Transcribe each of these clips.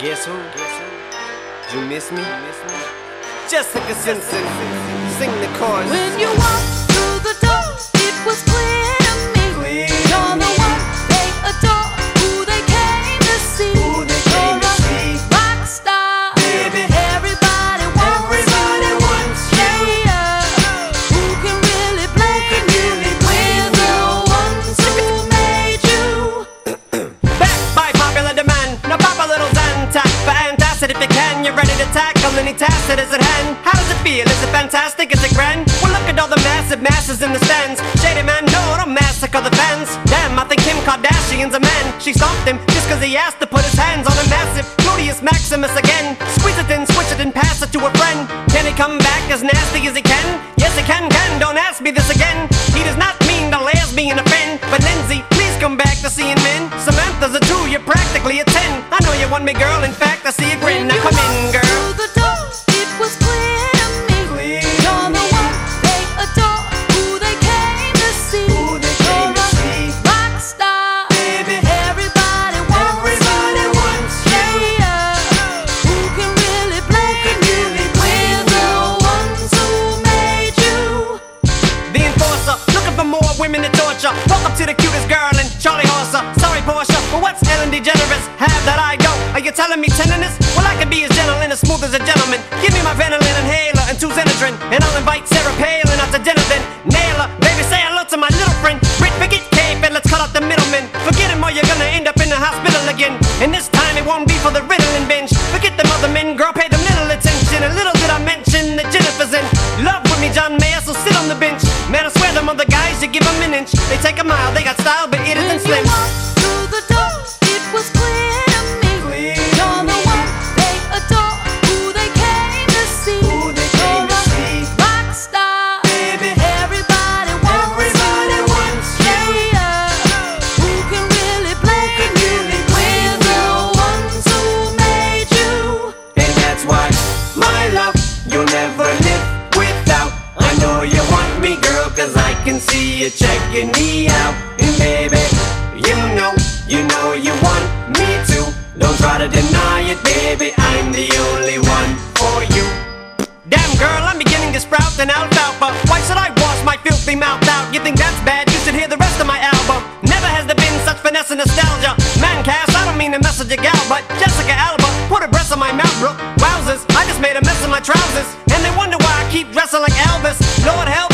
Guess who? guess who You miss me? Jessica Simpson. Sing the chorus. When you walked through the door, it was clear tackle any task that is at hand. How does it feel? Is it fantastic? Is it grand? Well, look at all the massive masses in the stands. Shady man, no, don't massacre the fans. Damn, I think Kim Kardashian's a man. She stopped him just cause he asked to put his hands on a massive Gluteus Maximus again. Squeeze it in, switch it and pass it to a friend. Can he come back as nasty as he can? Yes, he can, can. Don't ask me this again. He does not mean to lesbian offend. But Lindsay, please come back to seeing men. Samantha's a two, you're practically a ten. I know you want me, girl. In fact, I see a grin. Now come in, girl. Girl in Charlie Horser. Sorry, Portia, but what's Ellen DeGeneres? Have that I don't. Are you telling me tenderness? Well, I can be as gentle and as smooth as a gentleman. Give me my Ventolin inhaler and two Xenadrin, and I'll invite Sarah Palin out to dinner then. Nail her, baby, say hello to my little friend. Brit, forget Cape and let's cut out the middleman. Forget him or you're gonna end up in the hospital again. And this time it won't be for the Ritalin binge. Forget them other men, girl, pay them little attention. A little did I mention that Jennifer's in love with me, John Mayer, so sit on the bench. Man, Swear them other guys, you give them an inch. They take a mile, they got style, but it isn't slim. Can see you checking me out. And baby, you know, you know you want me to. Don't try to deny it, baby, I'm the only one for you. Damn girl, I'm beginning to sprout an alfalfa. Why should I wash my filthy mouth out? You think that's bad? You should hear the rest of my album. Never has there been such finesse and nostalgia. Man, Cass, I don't mean to message a gal, but Jessica Alba put a breasts on my mouth, bro. Wowzers, I just made a mess of my trousers. And they wonder why I keep dressing like Elvis. Lord help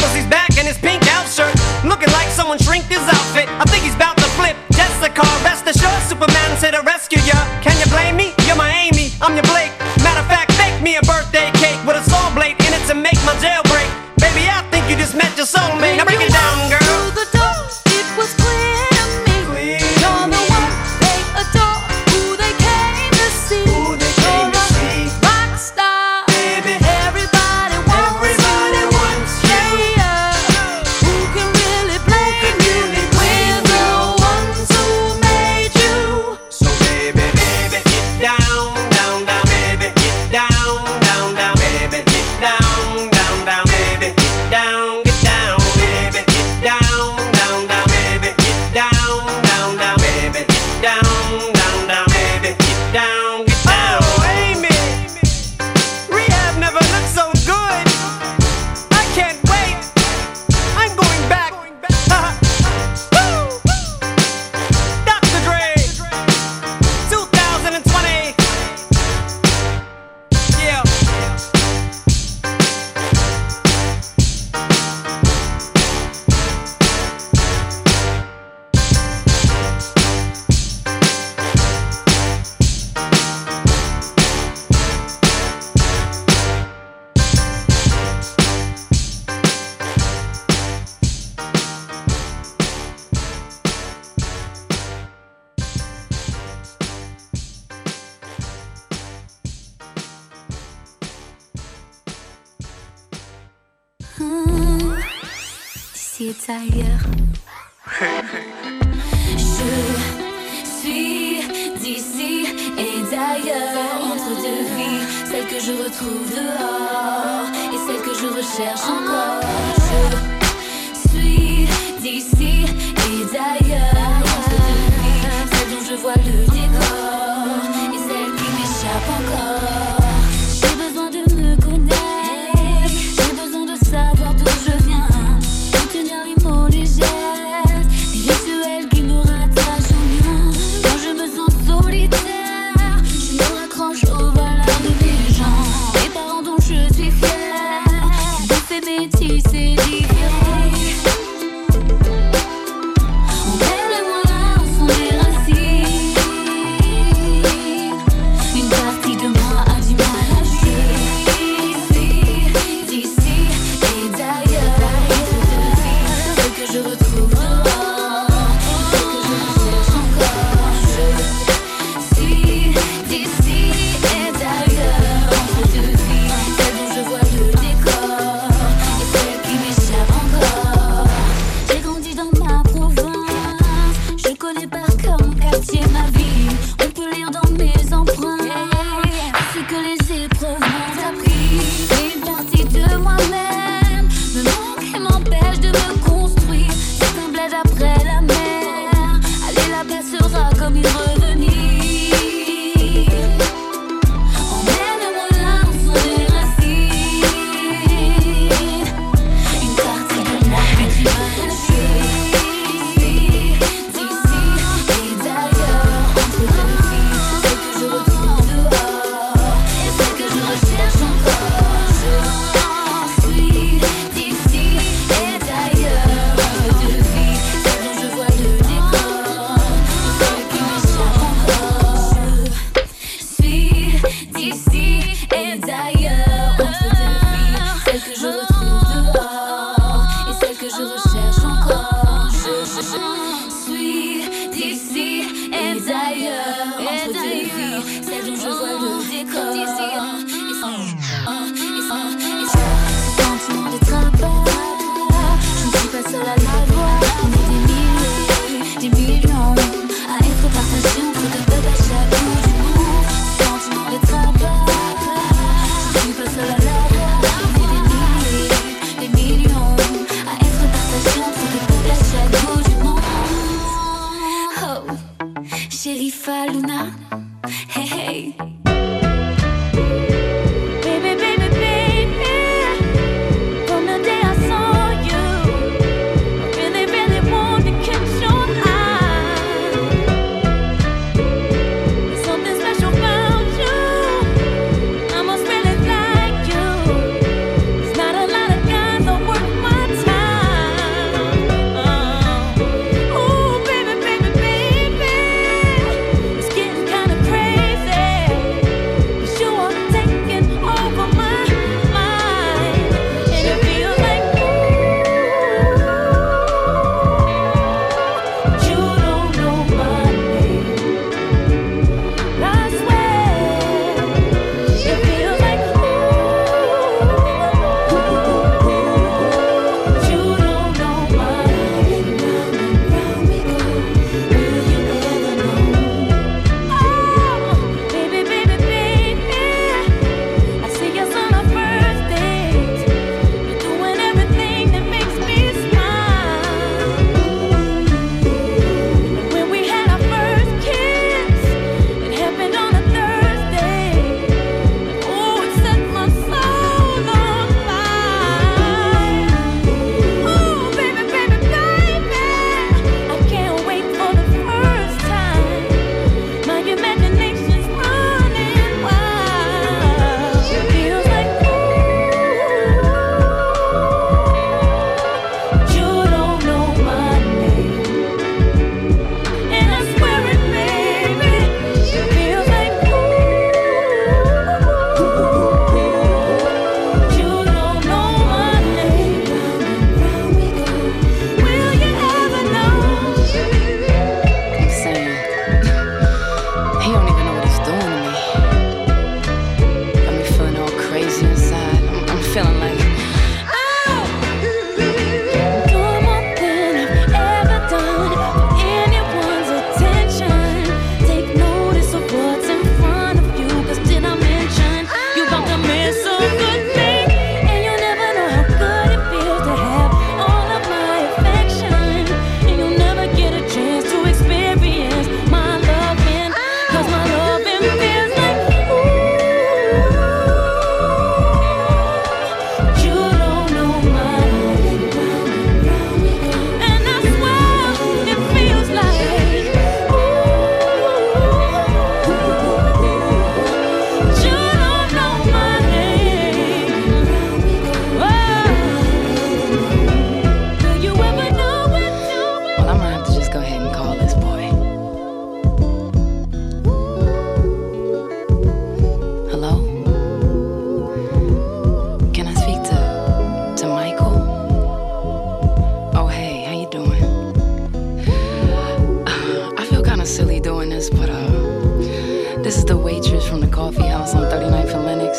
This is the waitress from the coffee house on 39th and Lennox.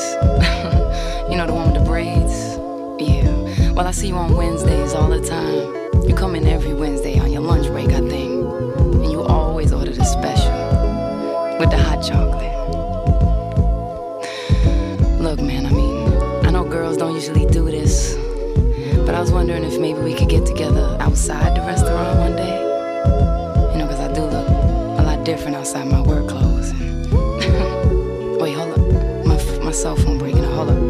you know, the one with the braids? Yeah. Well, I see you on Wednesdays all the time. You come in every Wednesday on your lunch break, I think. And you always order the special with the hot chocolate. Look, man, I mean, I know girls don't usually do this, but I was wondering if maybe we could get together outside the restaurant one day. You know, because I do look a lot different outside my work clothes. myself from breaking a hollow.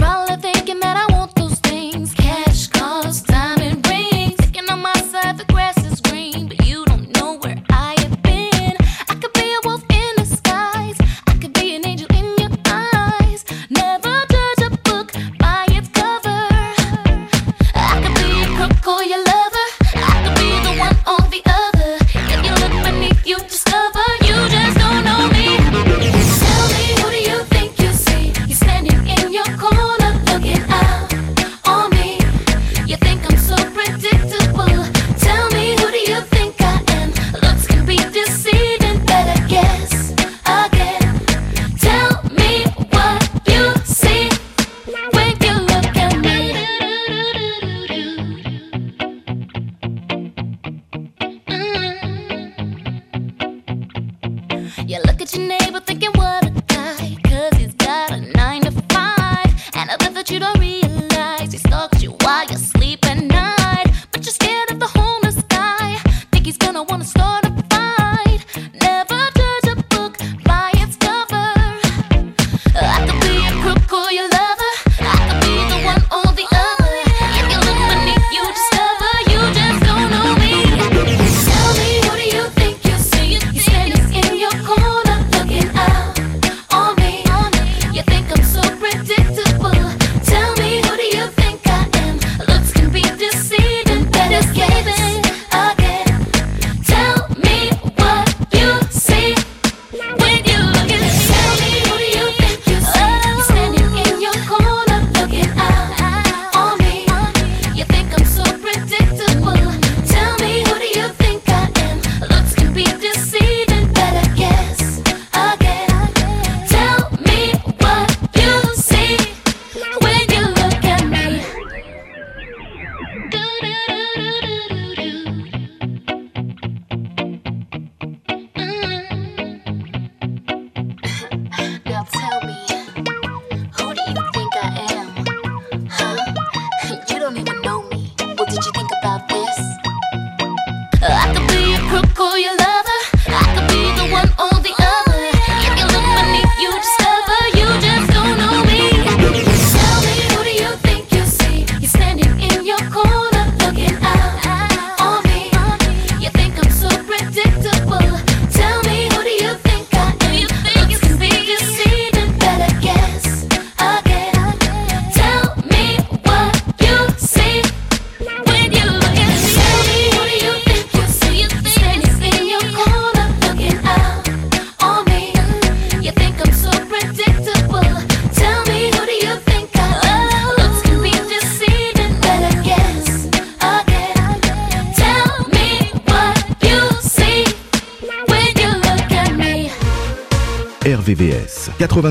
probably thinking that I won't.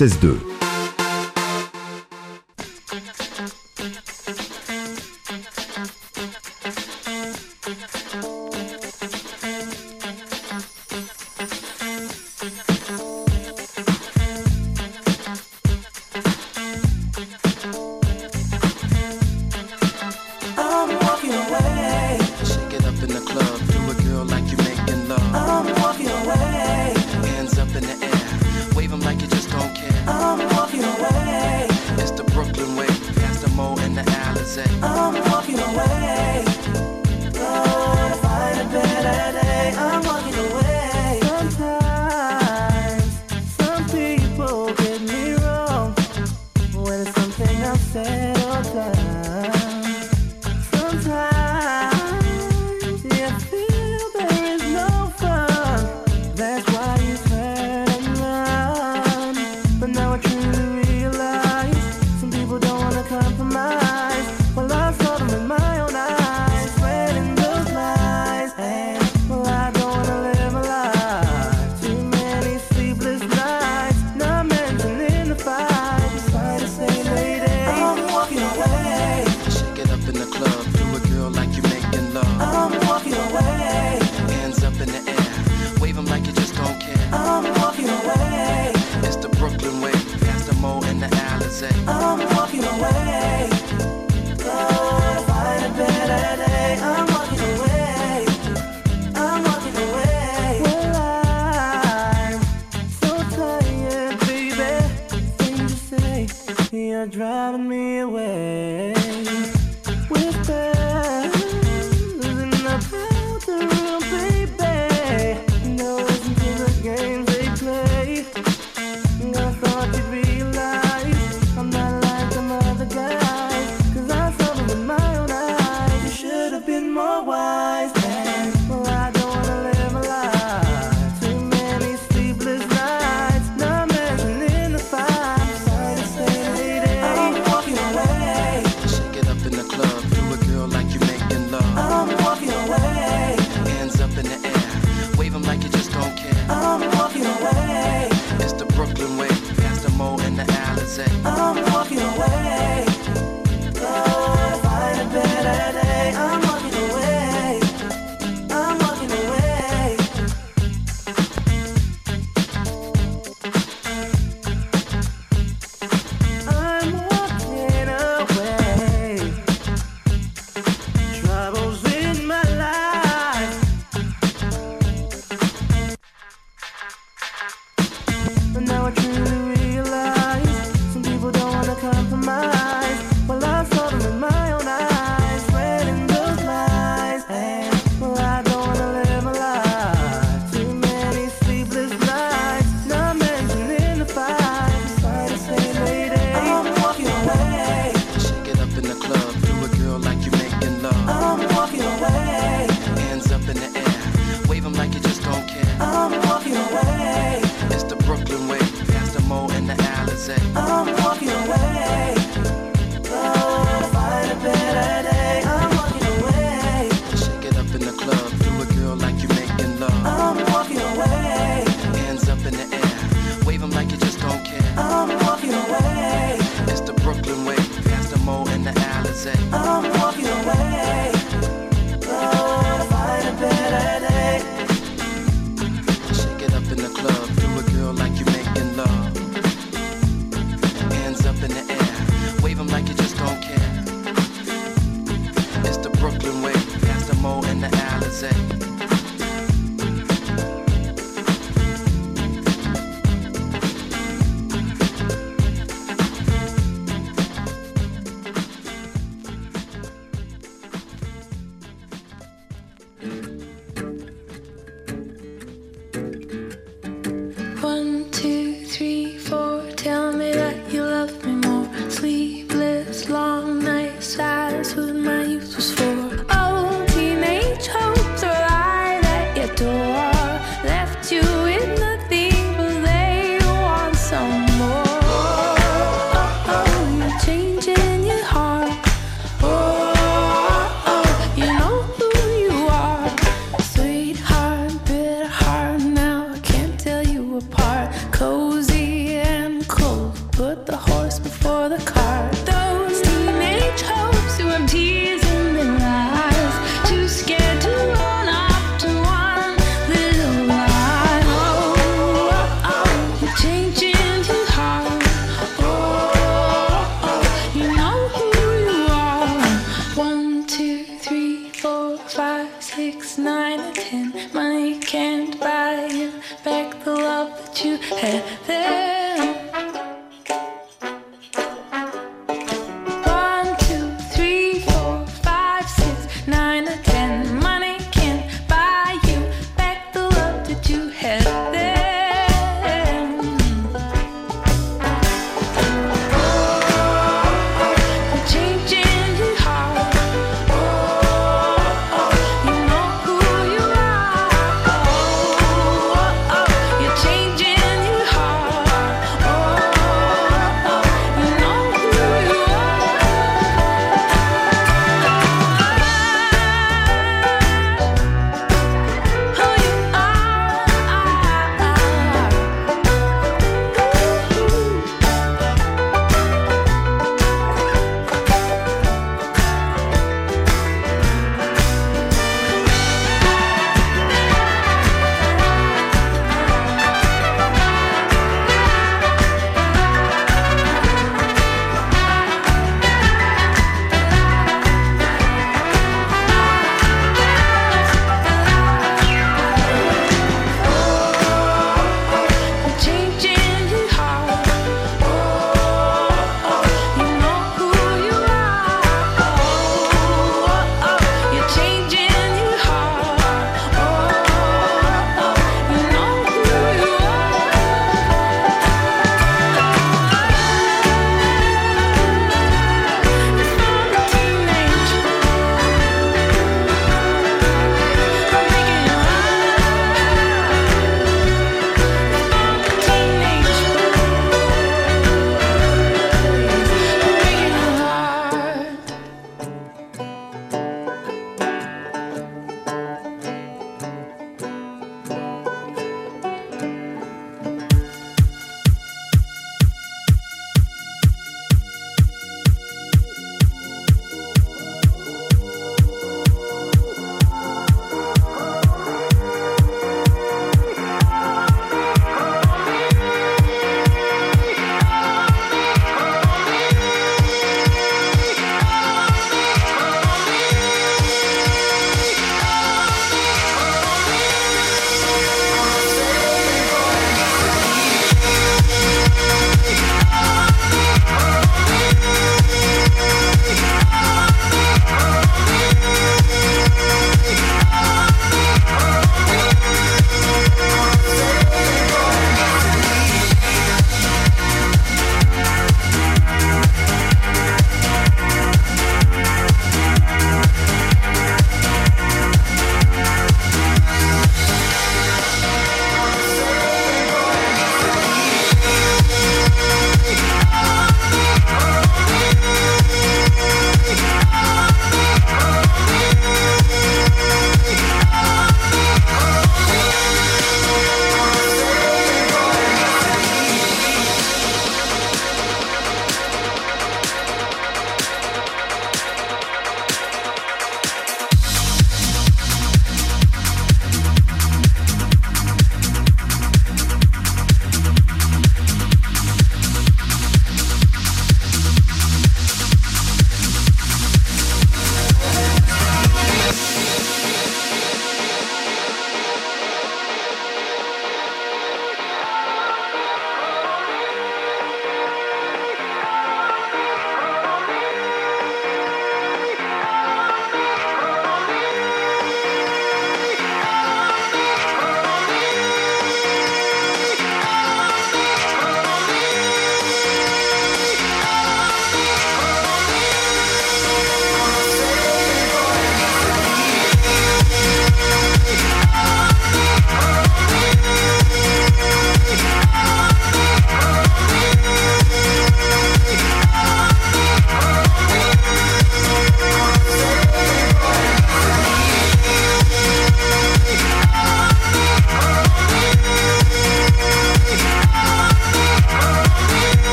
96.2.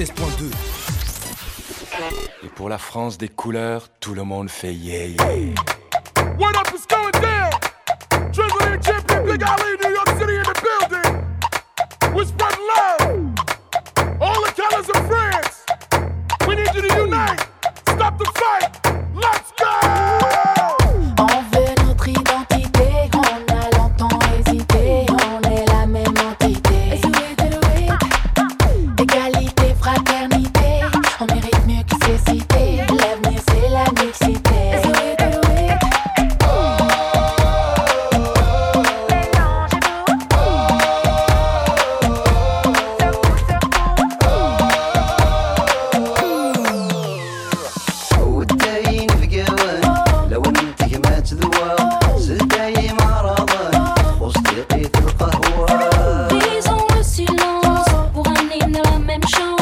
Et pour la France des couleurs, tout le monde fait yeah yeah. What up même chant.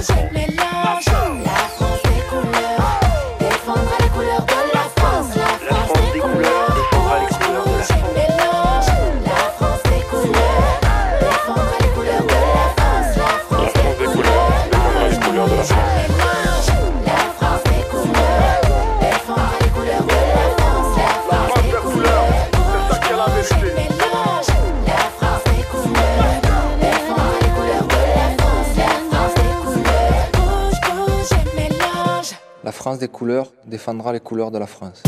Les des couleurs défendra les couleurs de la France.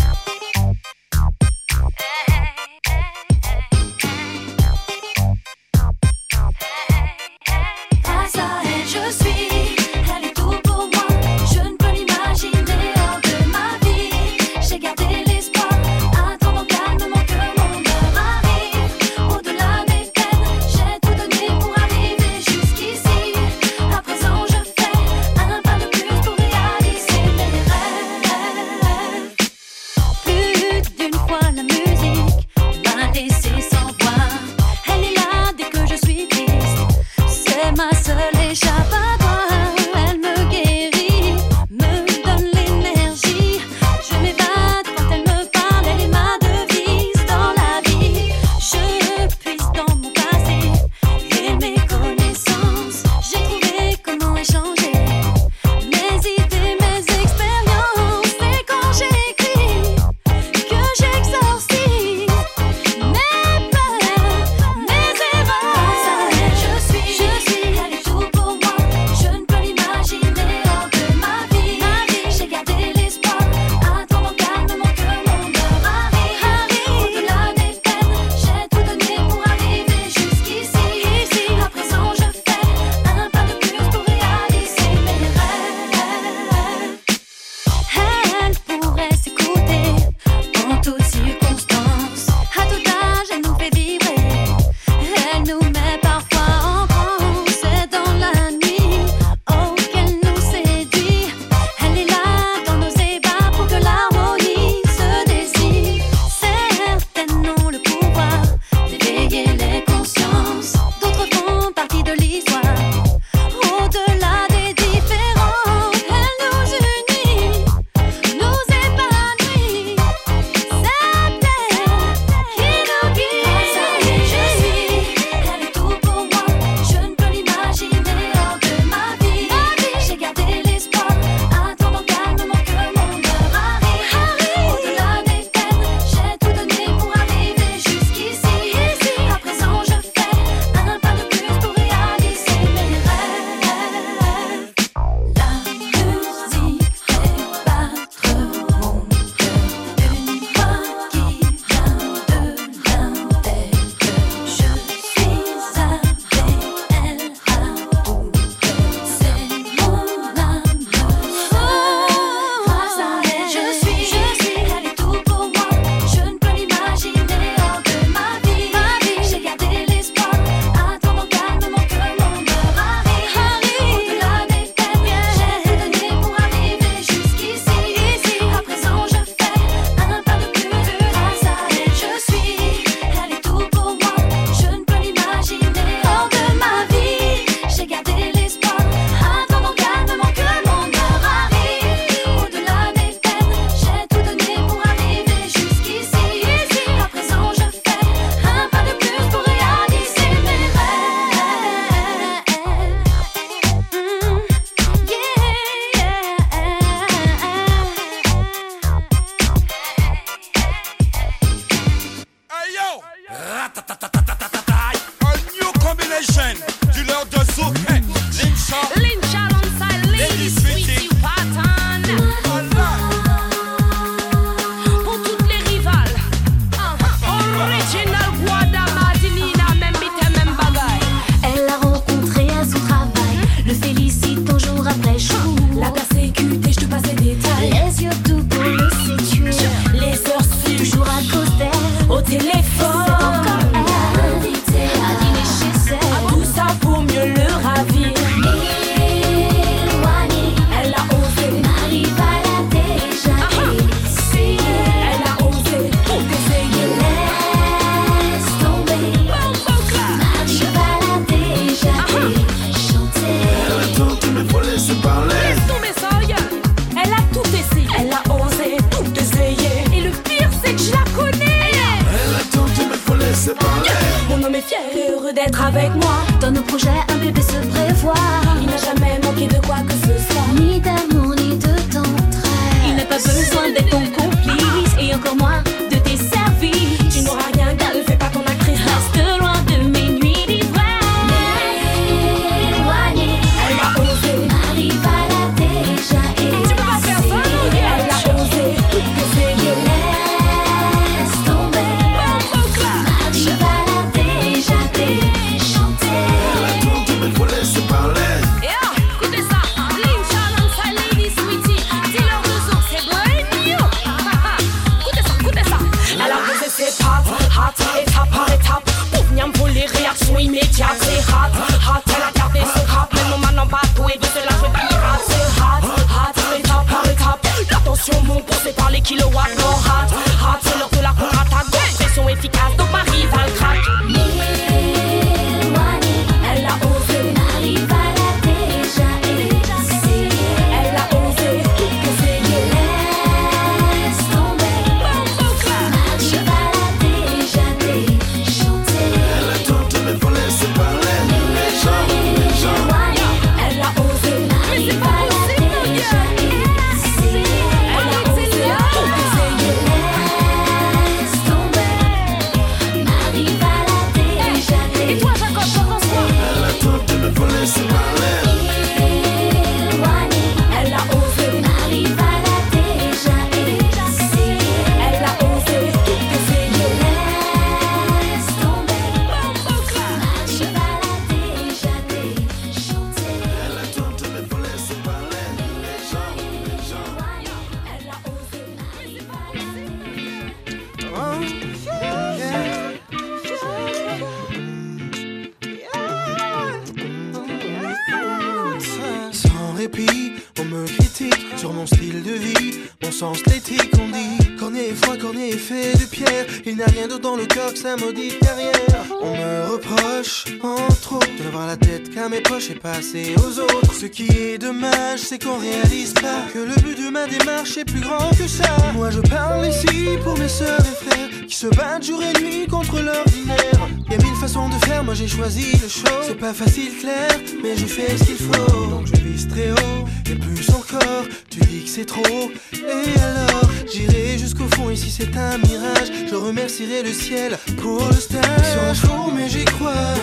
Rien d'autre dans le que sa maudite carrière. On me reproche, entre autres, de la tête qu'à mes poches et passer aux autres. Ce qui est dommage, c'est qu'on réalise pas que le but de ma démarche est plus grand que ça. Moi je parle ici pour mes sœurs et frères qui se battent jour et nuit contre l'ordinaire. Y a mille façons de faire, moi j'ai choisi le show. C'est pas facile, clair, mais je fais ce qu'il faut. Donc je vise très haut, et plus encore, tu dis que c'est trop. Et alors, j'irai jusqu'au fond, ici c'est un mirage. Je remercierai le ciel pour le stage. Sont fous, mais j'y crois.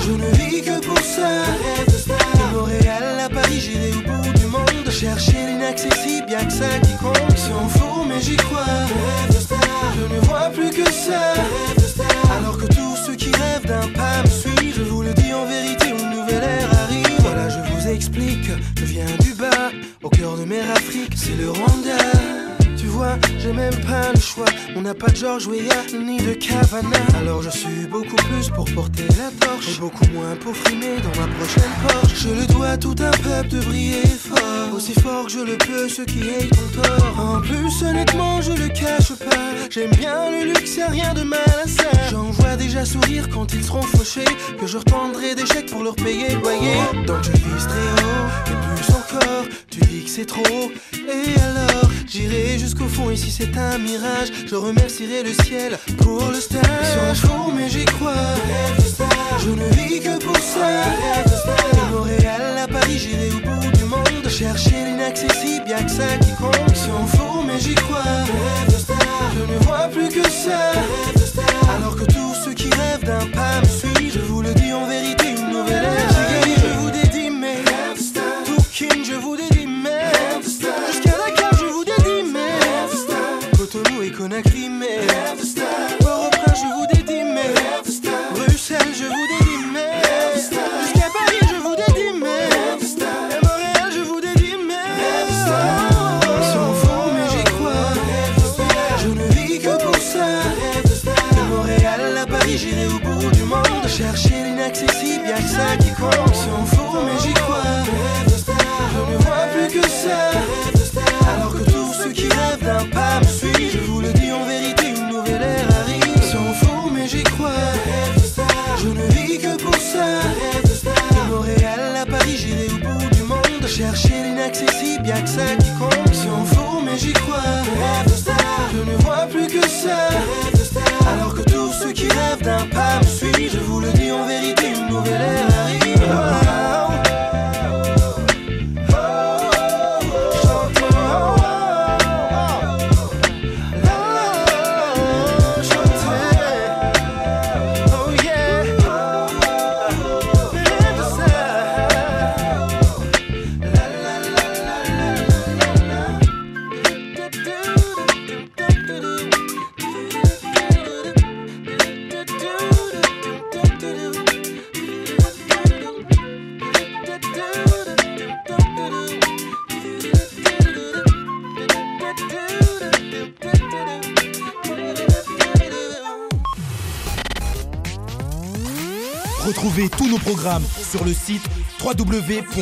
Je ne vis que pour ça. De Montréal à Paris, j'irai au bout du monde. Chercher l'inaccessible, y'a que ça qui compte. Ils sont fous, mais j'y crois. Je ne vois plus que ça. Alors que tous ceux qui rêvent d'un pas me suivent, je vous le dis en vérité, une nouvelle ère arrive. Voilà, je vous explique, je viens du bas, au cœur de mer Afrique, c'est le Rwanda. J'ai même pas le choix. On n'a pas de George Weah ni de Cavana. Alors je suis beaucoup plus pour porter la torche et beaucoup moins pour frimer dans ma prochaine Porsche. Je le dois tout un peuple de briller fort, aussi fort que je le peux, ceux qui aient ton tort. En plus, honnêtement, je le cache pas. J'aime bien le luxe, y'a rien de mal à ça. J'en vois déjà sourire quand ils seront fauchés, que je retendrai des chèques pour leur payer le loyer. Donc je vise très haut, plus tu dis que c'est trop. Et alors, j'irai jusqu'au fond, ici c'est un mirage. Je remercierai le ciel pour le stage. Sont fous, mais j'y crois. Je ne vis que pour ça. De Montréal à Paris, j'irai au bout du monde. Chercher l'inaccessible, y'a que ça qui compte. Sont fous, mais j'y crois. Je ne vois plus que ça. Alors que tous ceux qui rêvent d'un pas me suivent, je vous le dis en vérité, Tous nos programmes sur le site www.rvvs.fr.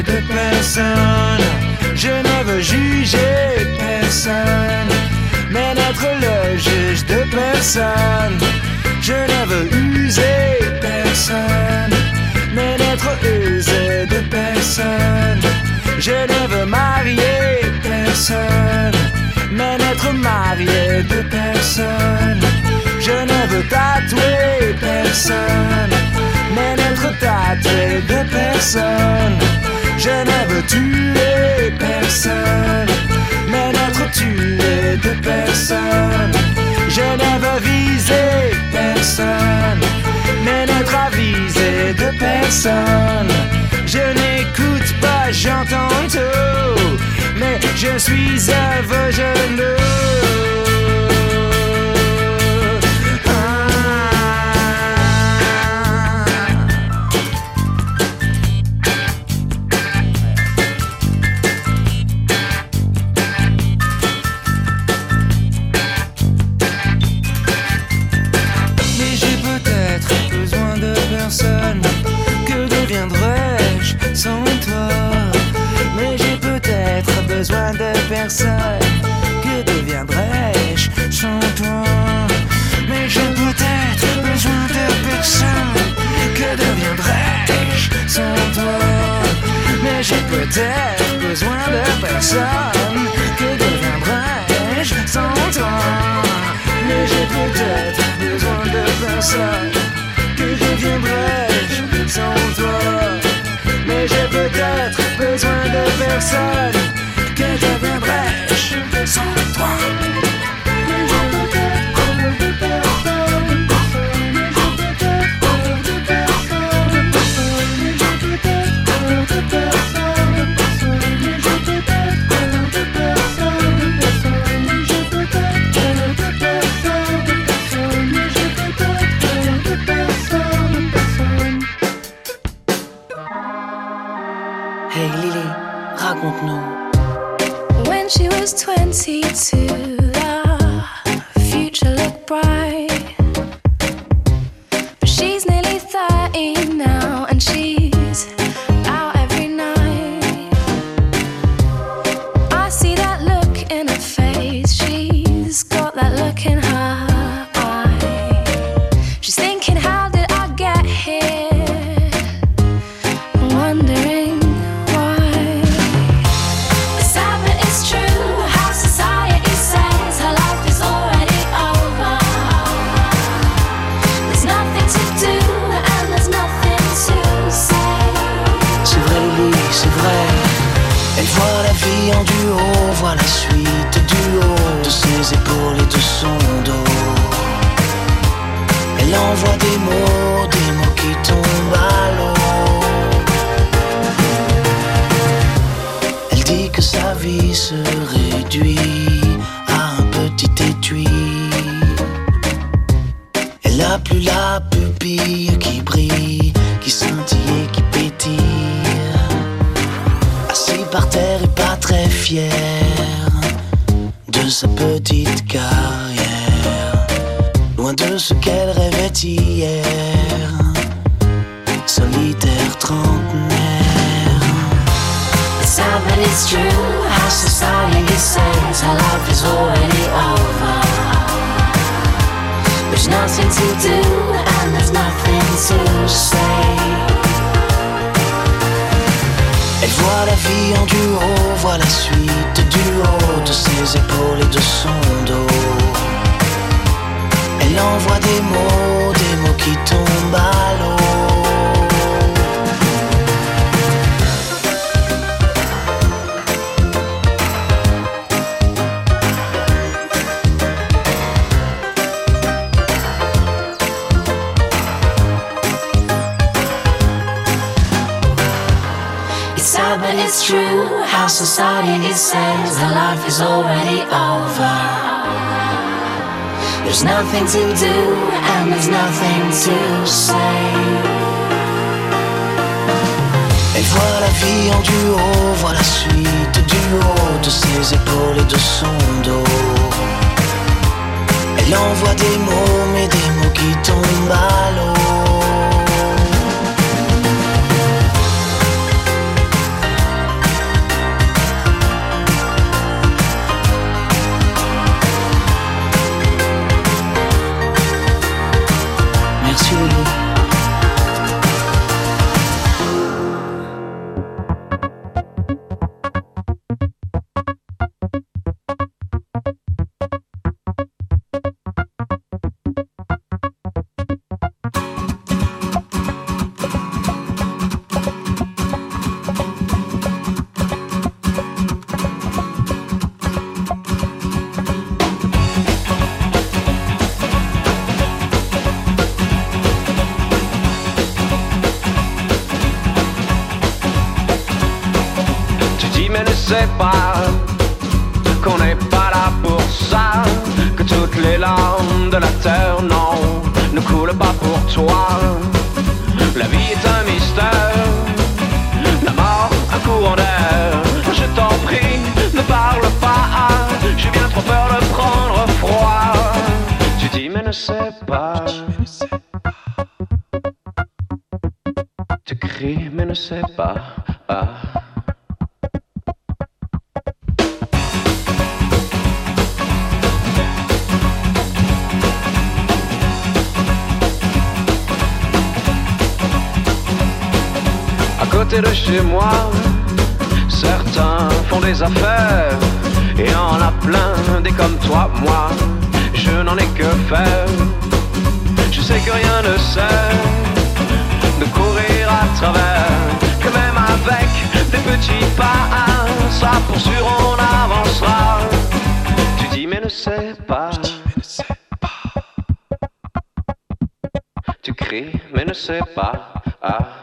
de personne, je ne veux juger personne, mais n'être le juge de personne, je ne veux user personne, mais n'être usé de personne, je ne veux marier personne, mais n'être marié de personne, je ne veux tatouer personne mais n'être tatoué de personne. Je n'avais tué personne, mais notre tué de personne. Je n'avais visé personne, mais notre avisé de personne. Je n'écoute pas, j'entends tout, mais je suis aveugle. It's sad but it's true how society says that life is already over. There's nothing to do and there's nothing to say. Et la vie en duo, voilà suite du haut de ses épaules et de son dos. Elle envoie des mots, mais des mots qui tombent à l'eau. Merci beaucoup. À côté de chez moi, certains font des affaires et en a plein des comme toi, moi, je n'en ai que faire. Je sais que rien ne sert de courir à travers avec des petits pas. Ça pour sûr, on avancera. Tu dis, mais ne sais pas. Tu cries, mais ne sais pas. Ah.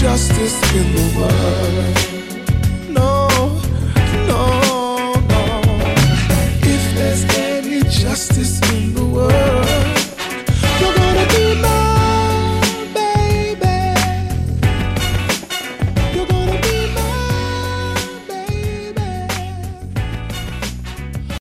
Justice in the world.